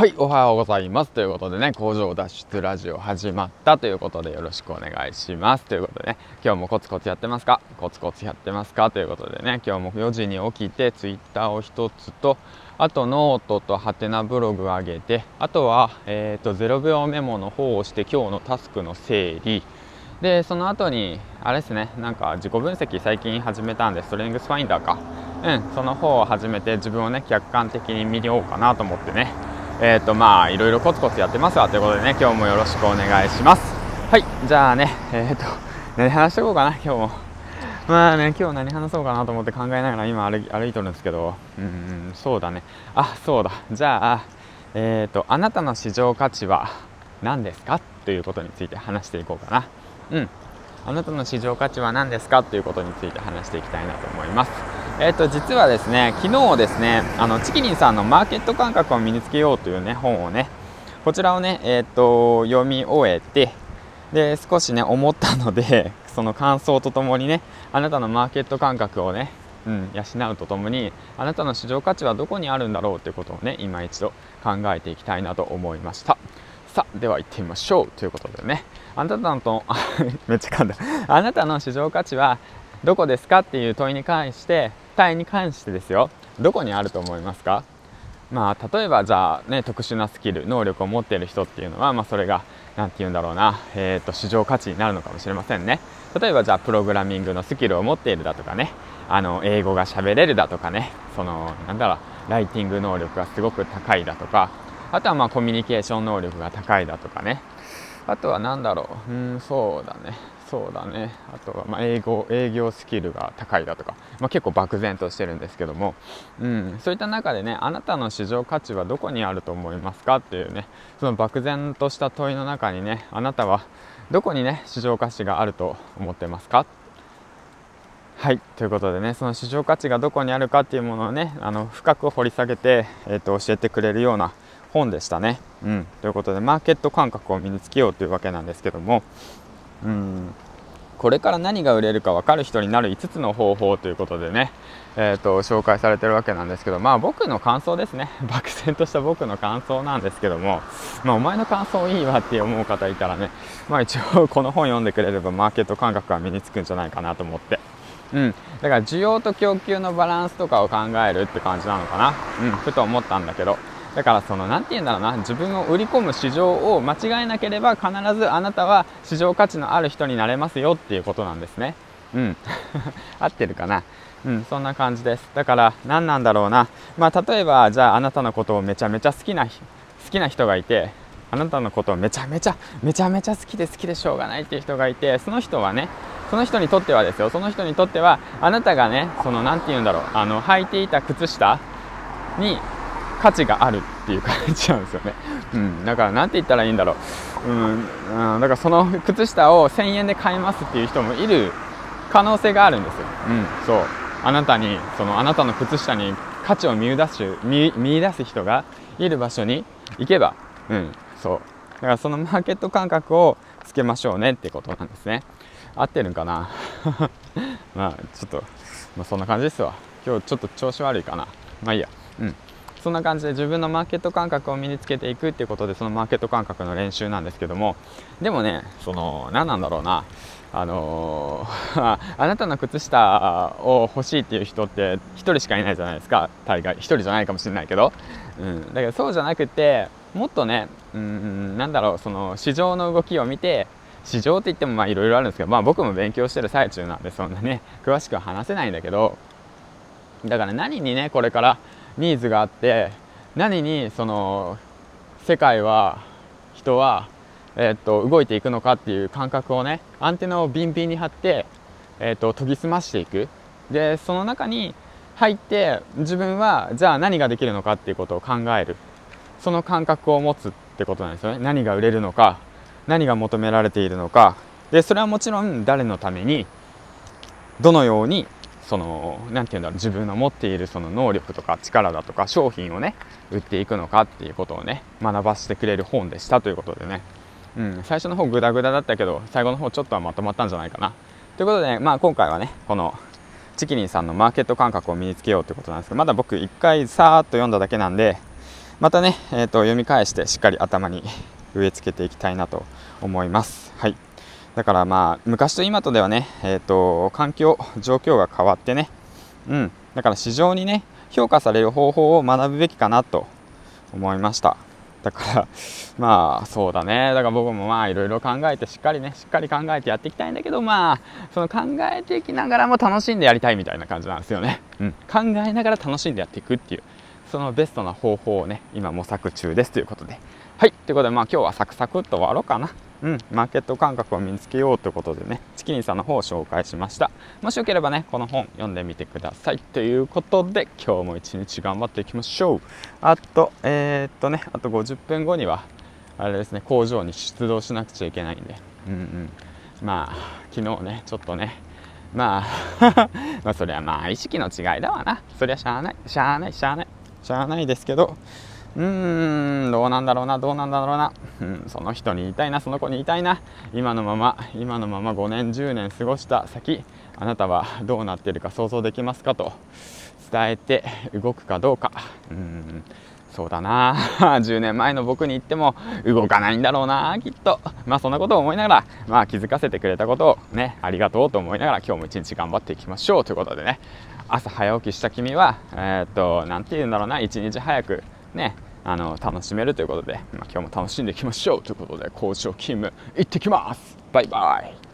はい、おはようございます。ということでね、工場脱出ラジオ始まったということでよろしくお願いします。ということでね、今日もコツコツやってますか？コツコツやってますか？ということでね、今日も4時に起きてツイッターを1つと、あとノートとハテナブログを上げて、あとは、えーと、0秒メモの方をして今日のタスクの整理、で、その後に、あれですね、なんか自己分析最近始めたんで、ストレングスファインダーか。うん、その方を始めて自分をね、客観的に見ようかなと思ってね、えっ、ー、とまあいろいろコツコツやってますわということでね今日もよろしくお願いします。はいじゃあねえっ、ー、と何話してこうかな今日も。まあね今日何話そうかなと思って考えながら今歩歩いとるんですけど。うんそうだね。あそうだ。じゃあえっ、ー、とあなたの市場価値は何ですか？ということについて話していこうかな。うん。あなたの市場価値は何ですか？ということについて話していきたいなと思います。えっ、と実はですね昨日ですねあのチキリンさんのマーケット感覚を身につけようというね本をねこちらをねえっ、と読み終えてで少しね思ったので その感想とともにねあなたのマーケット感覚をねうん、養うとともにあなたの市場価値はどこにあるんだろうということをね今一度考えていきたいなと思いました。さあでは行ってみましょうということでね。あなたのと めっちゃ噛んだ。あなたの市場価値はどこですかっていう問いに関して体に関してですよ。どこにあると思いますか？まあ例えばじゃあね特殊なスキル能力を持っている人っていうのはまあそれが何て言うんだろうなえっ、ー、と市場価値になるのかもしれませんね。例えばじゃあプログラミングのスキルを持っているだとかねあの英語が喋れるだとかねそのなんだろうライティング能力がすごく高いだとかあとはまあコミュニケーション能力が高いだとかね。あとは何だろううんそうだね。そうだね。あとはま英語営業スキルが高いだとか、まあ、結構漠然としてるんですけども、うん、そういった中でねあなたの市場価値はどこにあると思いますかっていうね。その漠然とした問いの中にねあなたはどこにね市場価値があると思ってますか？はい。ということでねその市場価値がどこにあるかっていうものをねあの深く掘り下げて、えーと教えてくれるような本でしたね。うん、ということでマーケット感覚を身につけようというわけなんですけども、うん、これから何が売れるか分かる人になる5つの方法ということでね、えーと、紹介されてるわけなんですけどまあ僕の感想ですね。漠然とした僕の感想なんですけども、まあ、お前の感想いいわって思う方いたらねまあ一応この本読んでくれればマーケット感覚が身につくんじゃないかなと思って。うん、だから需要と供給のバランスとかを考えるって感じなのかな、うん、ふと思ったんだけど。だからその何て言うんだろうな自分を売り込む市場を間違えなければ必ずあなたは市場価値のある人になれますよっていうことなんですね。うん。合ってるかな？うんそんな感じです。だから何なんだろうな。まあ例えばじゃああなたのことをめちゃめちゃ好きな好きな人がいてあなたのことをめちゃめちゃめちゃめちゃ好きで好きでしょうがないっていう人がいてその人はねその人にとってはですよ。その人にとってはあなたがねその何て言うんだろう。あの履いていた靴下に価値があるっていう感じなんですよね、うん、だから何て言ったらいいんだろう、うん、うん、だからその靴下を1000円で買いますっていう人もいる可能性があるんですよ、うん、そう。あなたにそのあなたの靴下に価値を見出す見見出す人がいる場所に行けば、うん、そう。だからそのマーケット感覚をつけましょうねってことなんですね。合ってるんかな？まあちょっと、まあ、そんな感じですわ。今日ちょっと調子悪いかな。まあいいや。うん。そんな感じで自分のマーケット感覚を身につけていくっていうことでそのマーケット感覚の練習なんですけどもでもねその何なんだろうな。あのー、あなたの靴下を欲しいっていう人って1人しかいないじゃないですか。大概1人じゃないかもしれないけど、うん、だけどそうじゃなくてもっとねうんなんだろうその市場の動きを見て市場って言ってもいろいろあるんですけど、まあ、僕も勉強してる最中なんでそんなね詳しくは話せないんだけど。だから何にねこれからニーズがあって何にその世界は人は、えー、っと動いていくのかっていう感覚をねアンテナをビンビンに張って、えー、っと研ぎ澄ましていく。でその中に入って自分はじゃあ何ができるのかっていうことを考える。その感覚を持つってことなんですよね。何が売れるのか何が求められているのか。でそれはもちろん誰のためにどのようにその何て言うんだろう自分の持っているその能力とか力だとか商品をね売っていくのかっていうことをね学ばせてくれる本でしたということでね、うん、最初の方グダグダだったけど最後の方ちょっとはまとまったんじゃないかな。ということで、まあ、今回はねこのチキリンさんのマーケット感覚を身につけようということなんですけどまだ僕1回さーっと読んだだけなんでまたね、えーと、読み返してしっかり頭に植え付けていきたいなと思います。はい。だからまあ昔と今とではね、えーと、環境状況が変わってね、うん、だから市場にね評価される方法を学ぶべきかなと思いました。だから まあそうだね。だから僕もまあいろいろ考えてしっかりねしっかり考えてやっていきたいんだけどまあその考えていきながらも楽しんでやりたいみたいな感じなんですよね、うん、考えながら楽しんでやっていくっていうそのベストな方法をね今模索中ですということで。はいということでまあ今日はサクサクっと終わろうかな。うん、マーケット感覚を身につけようということでね、チキンさんの方を紹介しました。もしよければね、この本読んでみてください。ということで、今日も一日頑張っていきましょう。あと、えー、っとね、あと50分後には、あれですね、工場に出動しなくちゃいけないんで、うんうん。まあ、昨日ね、ちょっとね、まあ まあそれはまあ意識の違いだわな。そりゃしゃあない、しゃあない、しゃあない、しゃあないですけど、うーんどうなんだろうなどうなんだろうな、うん、その人に言いたいなその子に言いたいな。今のまま今のまま5年10年過ごした先あなたはどうなっているか想像できますかと。伝えて動くかどうか。うんそうだな。10年前の僕に言っても動かないんだろうなきっと。まあそんなことを思いながらまあ気づかせてくれたことをねありがとうと思いながら今日も一日頑張っていきましょうということでね。朝早起きした君はえー、っと何て言うんだろうな一日早くねあの楽しめるということで、まあ、今日も楽しんでいきましょうということで工場勤務行ってきます。バイバイ。